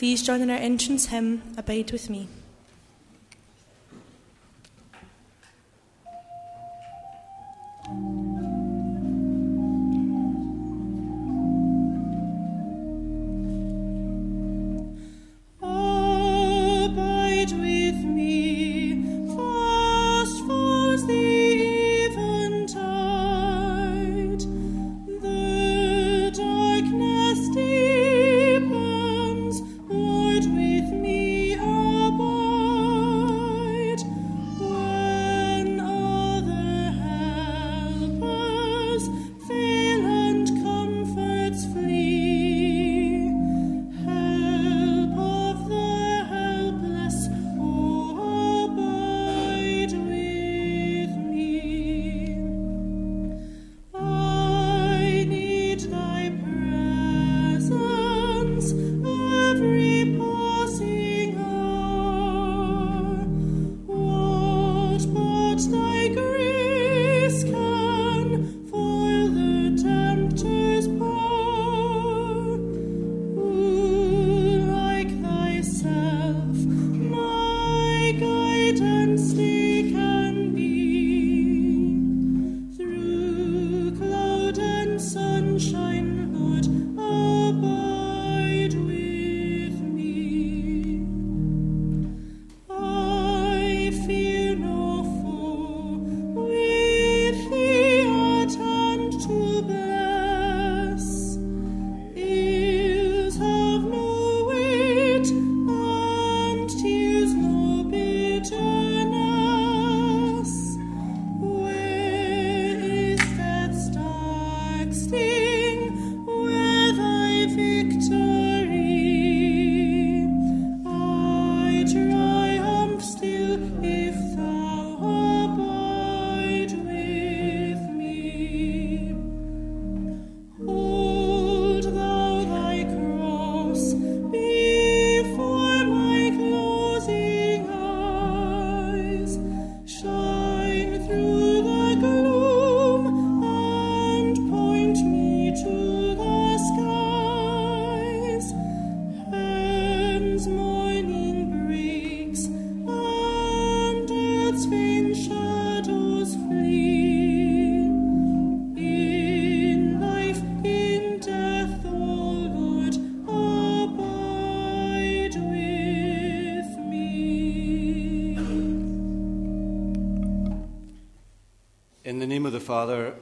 Please join in our entrance hymn, Abide with Me.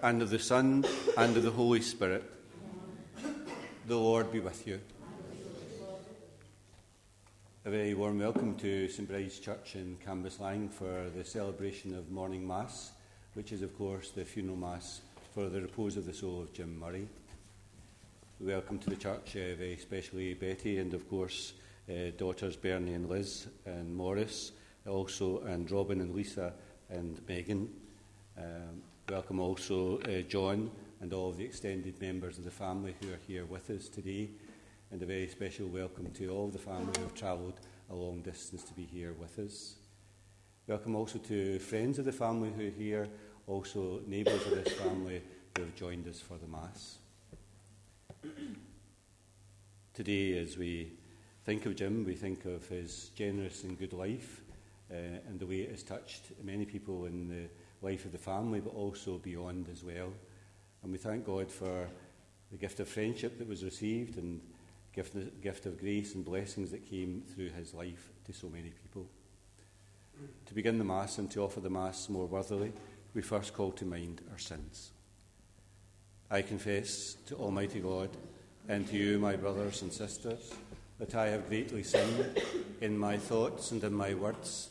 And of the Son, and of the Holy Spirit. The Lord be with you. A very warm welcome to St Bride's Church in Cambuslang for the celebration of morning Mass, which is, of course, the funeral Mass for the repose of the soul of Jim Murray. Welcome to the church, uh, very especially Betty, and of course, uh, daughters Bernie and Liz, and Morris, also, and Robin and Lisa and Megan. Um, Welcome also uh, John and all of the extended members of the family who are here with us today, and a very special welcome to all the family who have travelled a long distance to be here with us. Welcome also to friends of the family who are here, also neighbours of this family who have joined us for the Mass. Today, as we think of Jim, we think of his generous and good life uh, and the way it has touched many people in the life of the family, but also beyond as well. And we thank God for the gift of friendship that was received and gift, the gift of grace and blessings that came through his life to so many people. To begin the Mass and to offer the Mass more worthily, we first call to mind our sins. I confess to Almighty God and to you, my brothers and sisters, that I have greatly sinned in my thoughts and in my words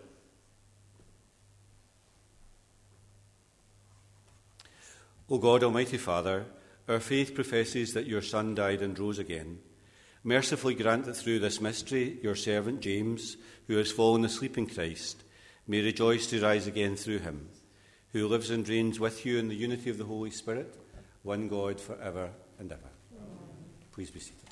O God, Almighty Father, our faith professes that your Son died and rose again, Mercifully grant that through this mystery, your servant James, who has fallen asleep in Christ, may rejoice to rise again through him, who lives and reigns with you in the unity of the Holy Spirit, one God for ever and ever. Please be seated.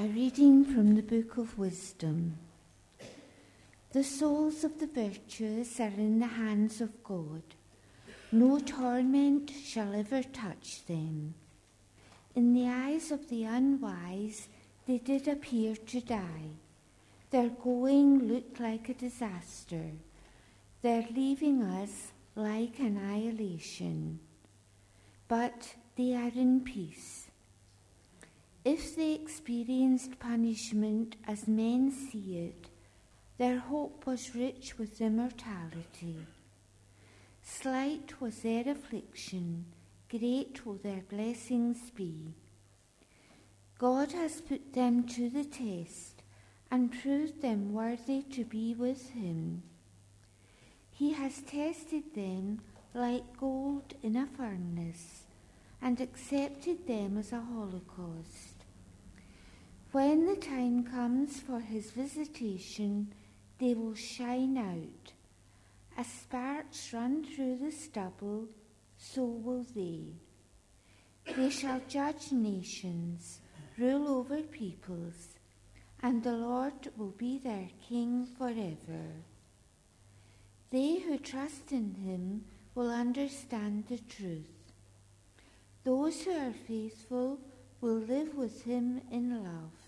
A reading from the Book of Wisdom. The souls of the virtuous are in the hands of God. No torment shall ever touch them. In the eyes of the unwise, they did appear to die. Their going looked like a disaster, their leaving us like annihilation. But they are in peace. If they experienced punishment as men see it, their hope was rich with immortality. Slight was their affliction, great will their blessings be. God has put them to the test and proved them worthy to be with Him. He has tested them like gold in a furnace and accepted them as a holocaust. When the time comes for His visitation, they will shine out. As sparks run through the stubble, so will they. They shall judge nations, rule over peoples, and the Lord will be their king forever. They who trust in him will understand the truth. Those who are faithful will live with him in love.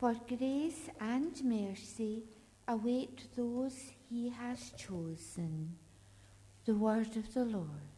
For grace and mercy await those he has chosen. The word of the Lord.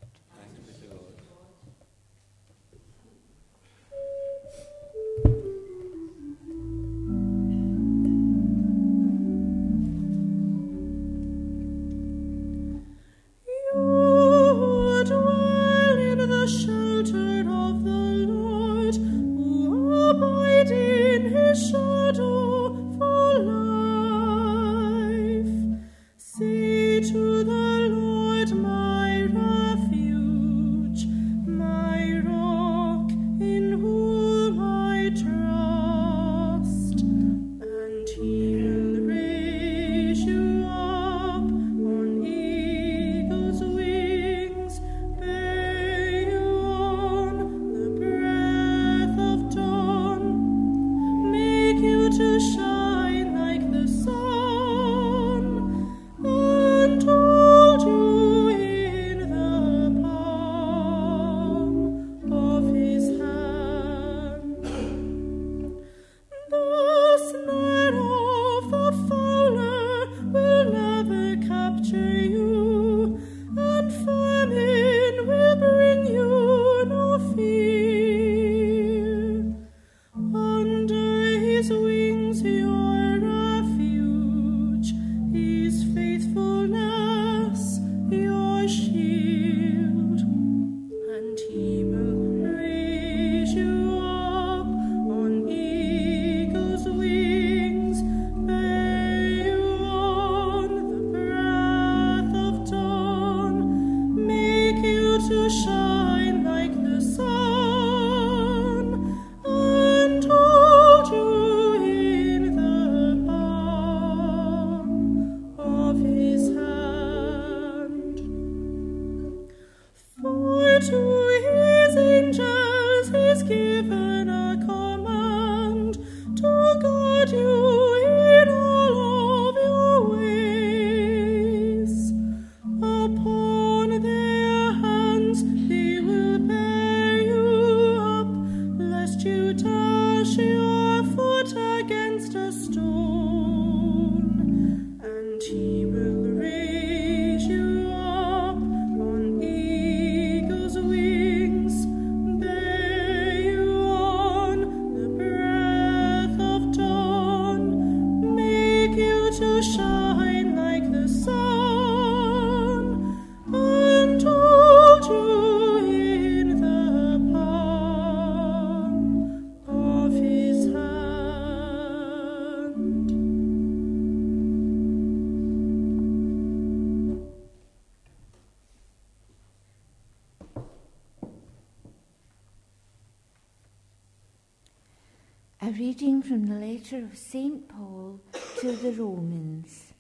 Reading from the letter of St. Paul to the Romans.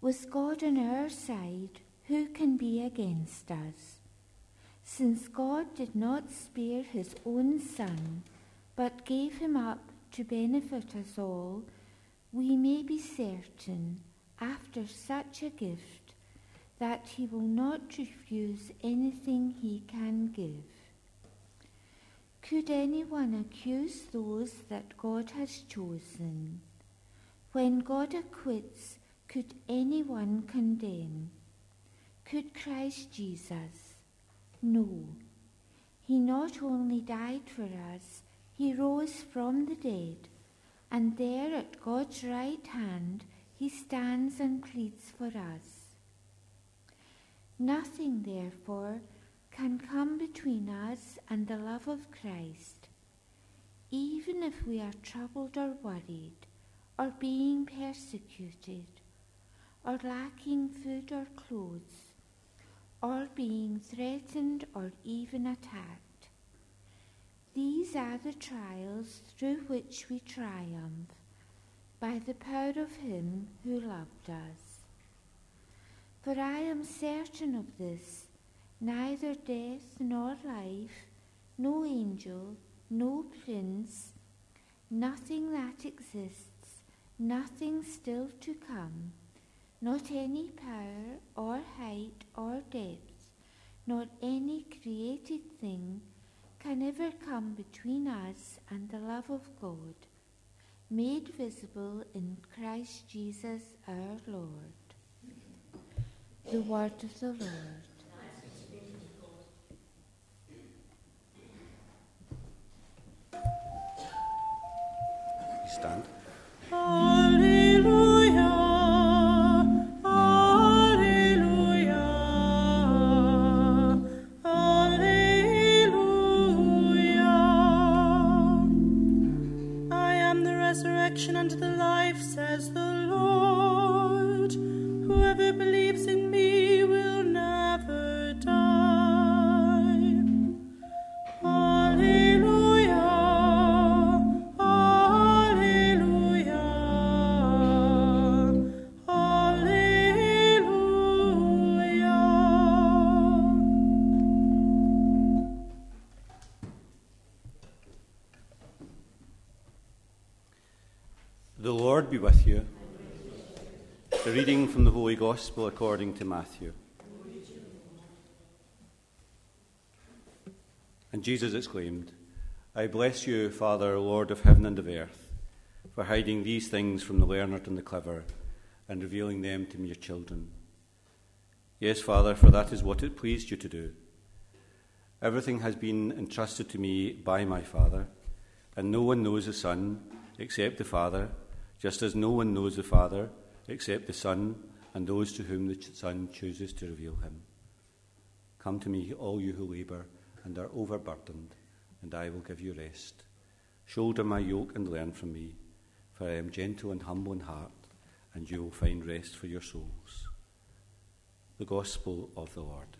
With God on our side, who can be against us? Since God did not spare his own Son, but gave him up to benefit us all, we may be certain, after such a gift, that he will not refuse anything he can give. Could anyone accuse those that God has chosen? When God acquits, could anyone condemn? Could Christ Jesus? No. He not only died for us, he rose from the dead, and there at God's right hand he stands and pleads for us. Nothing, therefore, can come between us and the love of Christ, even if we are troubled or worried, or being persecuted, or lacking food or clothes, or being threatened or even attacked. These are the trials through which we triumph by the power of Him who loved us. For I am certain of this neither death nor life, no angel, no prince, nothing that exists, nothing still to come, not any power or height or depth, not any created thing can ever come between us and the love of God, made visible in Christ Jesus our Lord. The word of the Lord. Stand. Gospel according to Matthew. And Jesus exclaimed, I bless you, Father, Lord of heaven and of earth, for hiding these things from the learned and the clever and revealing them to mere children. Yes, Father, for that is what it pleased you to do. Everything has been entrusted to me by my Father, and no one knows the Son except the Father, just as no one knows the Father except the Son and those to whom the Son chooses to reveal him. Come to me, all you who labour and are overburdened, and I will give you rest. Shoulder my yoke and learn from me, for I am gentle and humble in heart, and you will find rest for your souls. The Gospel of the Lord.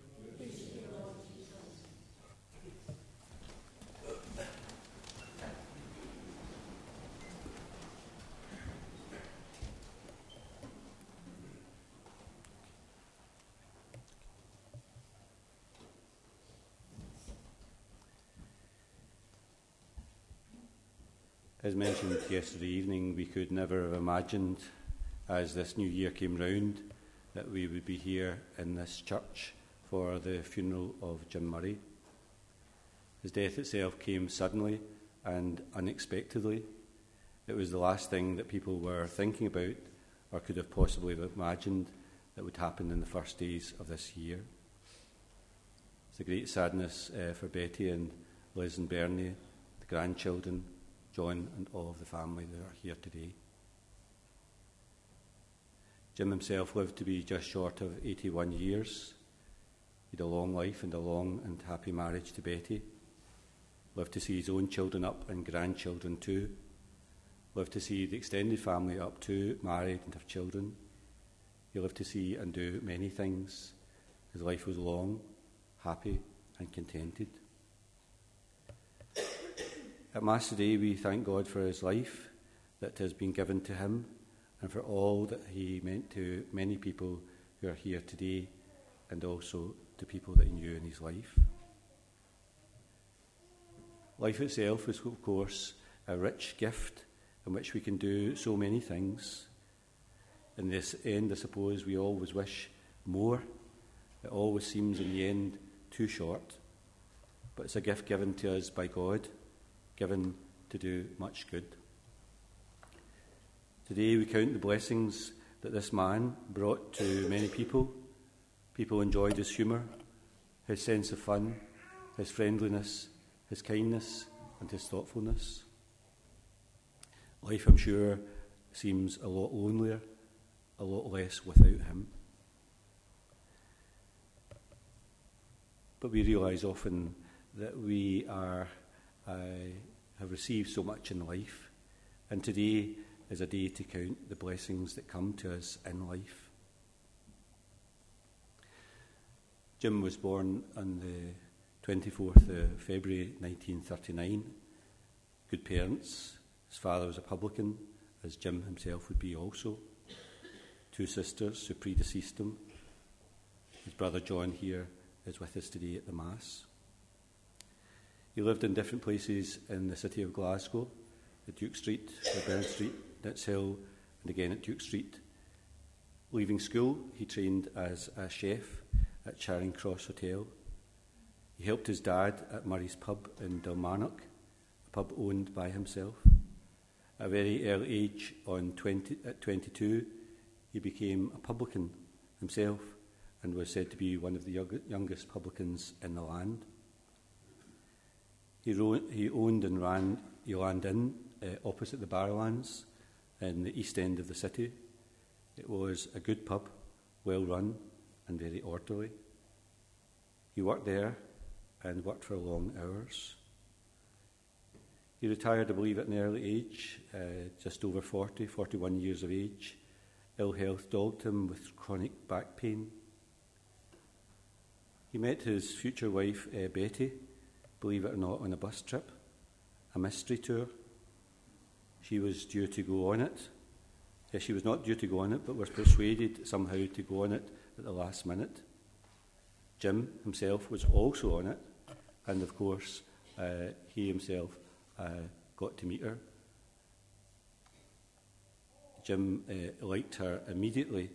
As mentioned yesterday evening, we could never have imagined, as this new year came round, that we would be here in this church for the funeral of Jim Murray. His death itself came suddenly and unexpectedly. It was the last thing that people were thinking about or could have possibly imagined that would happen in the first days of this year. It's a great sadness uh, for Betty and Liz and Bernie, the grandchildren, John, and all of the family that are here today. Jim himself lived to be just short of 81 years. He had a long life and a long and happy marriage to Betty. Lived to see his own children up and grandchildren too. Lived to see the extended family up too, married and have children. He lived to see and do many things. His life was long, happy, and contented. At Mass today, we thank God for his life that has been given to him and for all that he meant to many people who are here today and also to people that he knew in his life. Life itself is, of course, a rich gift in which we can do so many things. In this end, I suppose we always wish more. It always seems in the end too short. But it's a gift given to us by God, given to do much good. Today we count the blessings that this man brought to many people. People enjoyed his humour, his sense of fun, his friendliness, his kindness, and his thoughtfulness. Life, I'm sure, seems a lot lonelier, a lot less without him. But we realise often that we are, uh, have received so much in life, and today is a day to count the blessings that come to us in life. Jim was born on the 24th of February 1939. Good parents. His father was a publican, as Jim himself would be also. Two sisters who predeceased him. His brother John here is with us today at the Mass. He lived in different places in the city of Glasgow, at Duke Street, Burn Street, Nitshill, and again at Duke Street. Leaving school, he trained as a chef at Charing Cross Hotel. He helped his dad at Murray's Pub in Dalmarnock, a pub owned by himself. At a very early age, on 20, at 22, he became a publican himself and was said to be one of the youngest publicans in the land. He, he owned and ran Eland Inn uh, opposite the Barrowlands in the east end of the city. It was a good pub, well run and very orderly. He worked there and worked for long hours. He retired, I believe, at an early age, uh, just over 40, 41 years of age. Ill health dogged him with chronic back pain. He met his future wife, uh, Betty, believe it or not, on a bus trip, a mystery tour. She was due to go on it. Yeah, she was not due to go on it, but was persuaded somehow to go on it at the last minute. Jim himself was also on it, and of course, uh, he himself uh, got to meet her. Jim uh, liked her immediately,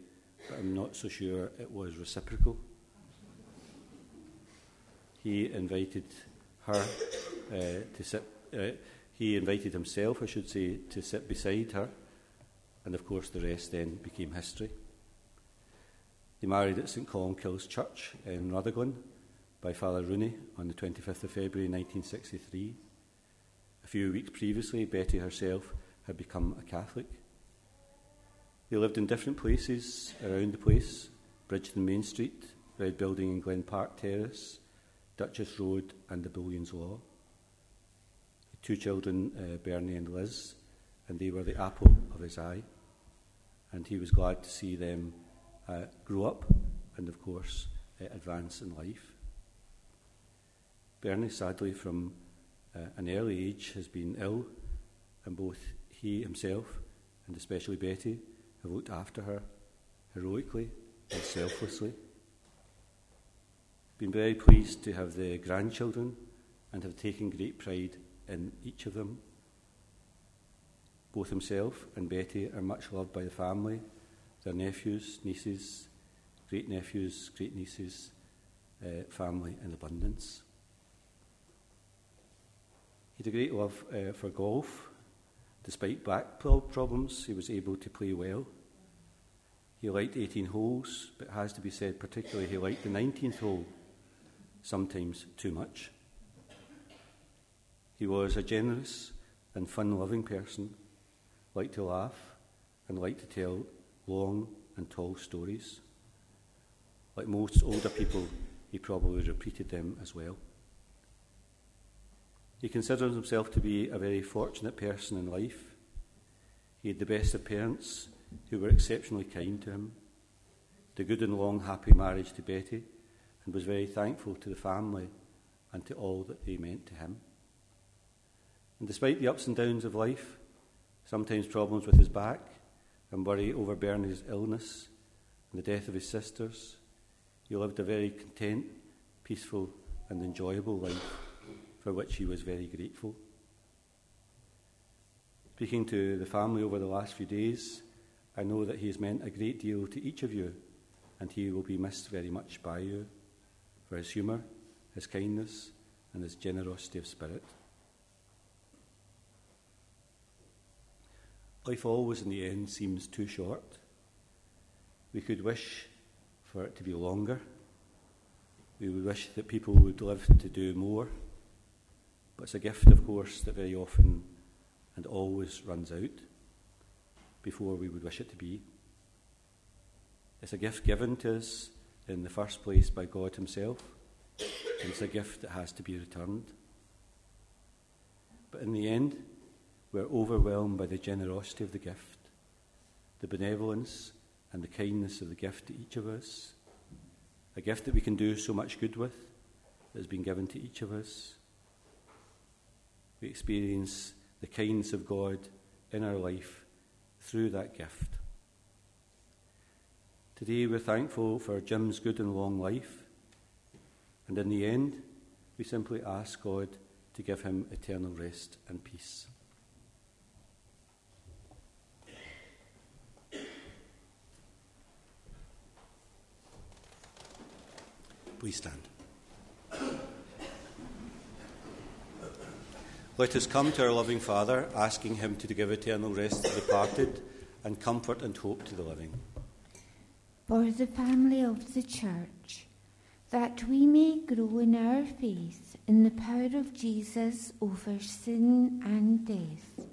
but I'm not so sure it was reciprocal. He invited her uh, to sit, uh, he invited himself, I should say, to sit beside her, and of course the rest then became history. They married at St Columbkille's Church in Rutherglen by Father Rooney on the 25th of February 1963. A few weeks previously, Betty herself had become a Catholic. They lived in different places around the place Bridgeton Main Street, Red Building in Glen Park Terrace, Duchess Road, and the Bullion's Law. Two children, uh, Bernie and Liz, and they were the apple of his eye. And he was glad to see them uh, grow up and, of course, uh, advance in life. Bernie, sadly, from uh, an early age, has been ill, and both he himself and especially Betty have looked after her heroically and selflessly. Been very pleased to have the grandchildren and have taken great pride in each of them. Both himself and Betty are much loved by the family, their nephews, nieces, great nephews, great nieces, uh, family in abundance. He had a great love uh, for golf. Despite back problems, he was able to play well. He liked 18 holes, but it has to be said, particularly, he liked the 19th hole sometimes too much. He was a generous and fun loving person, liked to laugh, and liked to tell long and tall stories. Like most older people, he probably repeated them as well. He considered himself to be a very fortunate person in life. He had the best of parents who were exceptionally kind to him, the good and long happy marriage to Betty, and was very thankful to the family and to all that they meant to him. And despite the ups and downs of life, sometimes problems with his back, and worry over Bernie's illness and the death of his sisters, he lived a very content, peaceful, and enjoyable life for which he was very grateful. Speaking to the family over the last few days, I know that he has meant a great deal to each of you, and he will be missed very much by you for his humour, his kindness, and his generosity of spirit. Life always, in the end, seems too short. We could wish for it to be longer. We would wish that people would live to do more. But it's a gift, of course, that very often and always runs out before we would wish it to be. It's a gift given to us in the first place by God Himself, and it's a gift that has to be returned. But in the end, we're overwhelmed by the generosity of the gift, the benevolence and the kindness of the gift to each of us, a gift that we can do so much good with that has been given to each of us. We experience the kindness of God in our life through that gift. Today we're thankful for Jim's good and long life, and in the end, we simply ask God to give him eternal rest and peace. Please stand. Let us come to our loving Father, asking Him to give eternal rest to the departed and comfort and hope to the living. For the family of the Church, that we may grow in our faith in the power of Jesus over sin and death,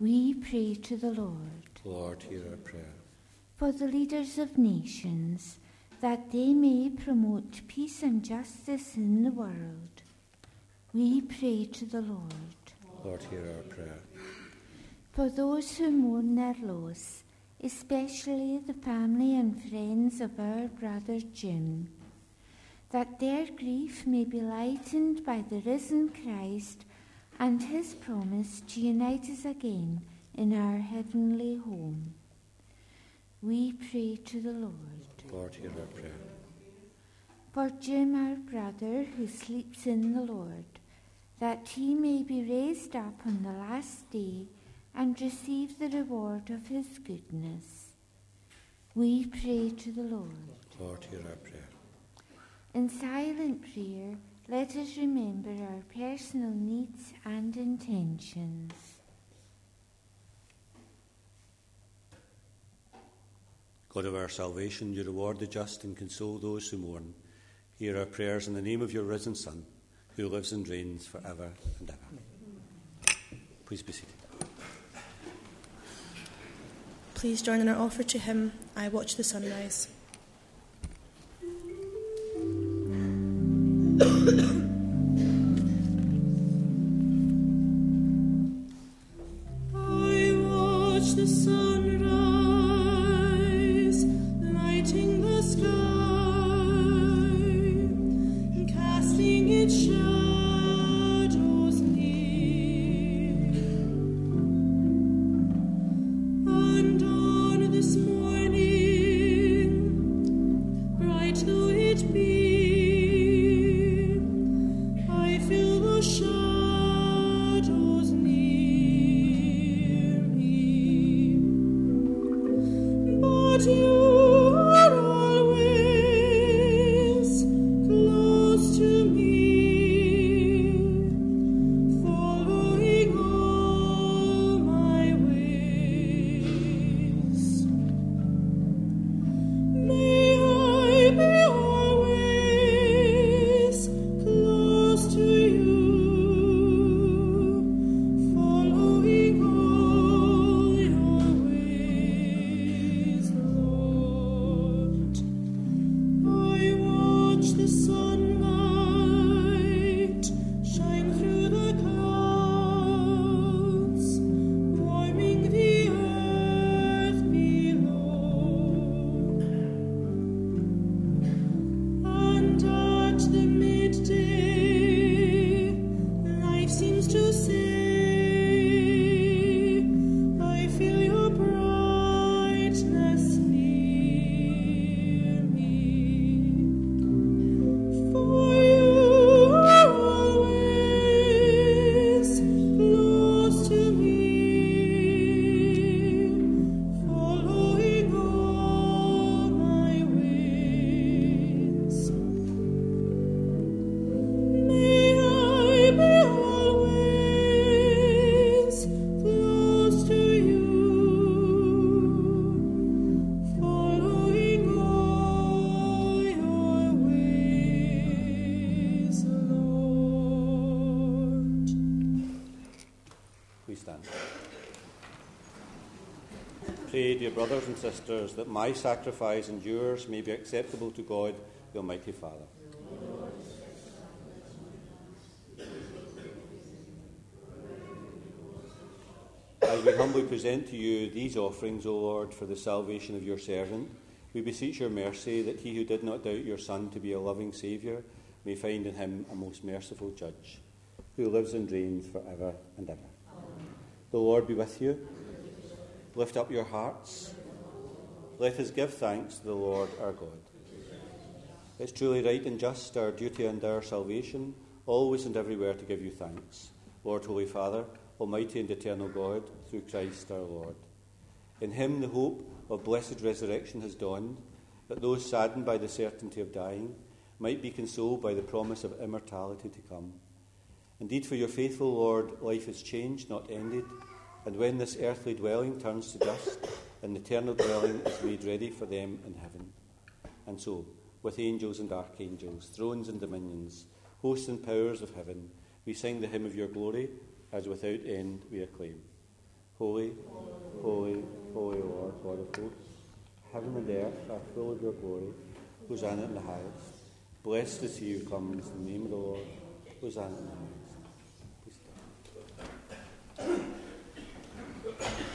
we pray to the Lord. Lord, hear our prayer. For the leaders of nations, that they may promote peace and justice in the world, we pray to the Lord. Lord, hear our prayer. For those who mourn their loss, especially the family and friends of our brother Jim, that their grief may be lightened by the risen Christ and his promise to unite us again in our heavenly home. We pray to the Lord. Lord, hear our prayer. For Jim, our brother, who sleeps in the Lord, that he may be raised up on the last day and receive the reward of his goodness. We pray to the Lord. Lord, hear our prayer. In silent prayer, let us remember our personal needs and intentions. God of our salvation, you reward the just and console those who mourn. Hear our prayers in the name of your risen Son, who lives and reigns for ever and ever. Please be seated. Please join in our offertory hymn, I watch the sunrise. sisters, that my sacrifice and yours may be acceptable to God, the Almighty Father. As we humbly present to you these offerings, O Lord, for the salvation of your servant, we beseech your mercy that he who did not doubt your Son to be a loving Saviour may find in him a most merciful Judge, who lives and reigns for ever and ever. Amen. The Lord be with you. Lift up your hearts. Let us give thanks to the Lord our God. It's truly right and just, our duty and our salvation, always and everywhere to give you thanks. Lord, Holy Father, Almighty and eternal God, through Christ our Lord. In him the hope of blessed resurrection has dawned, that those saddened by the certainty of dying might be consoled by the promise of immortality to come. Indeed, for your faithful Lord, life is changed, not ended, and when this earthly dwelling turns to dust, an eternal dwelling is made ready for them in heaven. And so, with angels and archangels, thrones and dominions, hosts and powers of heaven, we sing the hymn of your glory, as without end we acclaim. Holy, holy, holy Lord, God of hosts, heaven and earth are full of your glory. Hosanna in the highest. Blessed is he who comes in the name of the Lord. Hosanna in the highest.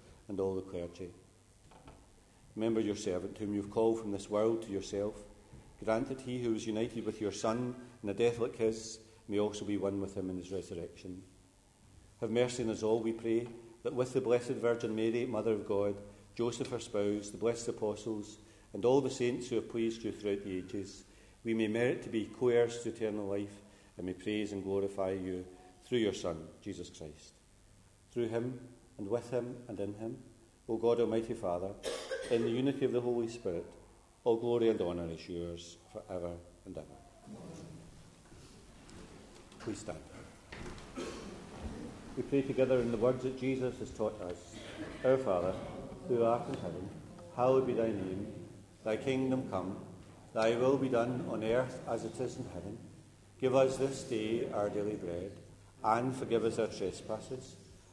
and all the clergy. Remember your servant, whom you've called from this world to yourself Grant that he who was united with your Son in a death like his may also be one with him in his resurrection. Have mercy on us all, we pray, that with the Blessed Virgin Mary, Mother of God, Joseph her spouse, the blessed apostles, and all the saints who have pleased you throughout the ages, we may merit to be co heirs to eternal life and may praise and glorify you through your Son, Jesus Christ. Through him, and with him, and in him, O God Almighty Father, in the unity of the Holy Spirit, all glory and honour is yours for ever and ever. Please stand. We pray together in the words that Jesus has taught us. Our Father, who art in heaven, hallowed be thy name. Thy kingdom come, thy will be done on earth as it is in heaven. Give us this day our daily bread, and forgive us our trespasses,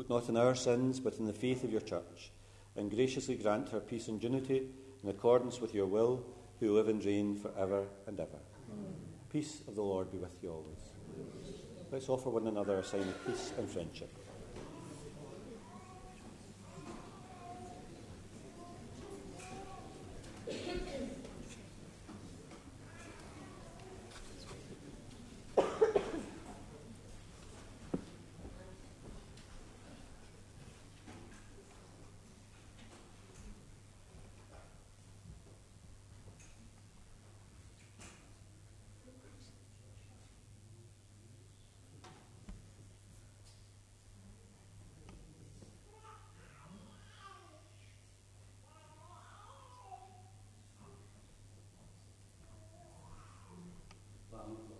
look not on our sins, but in the faith of your church, and graciously grant her peace and unity in accordance with your will who live and reign for ever and ever. Amen. Peace of the Lord be with you always. Let's offer one another a sign of peace and friendship. Amen.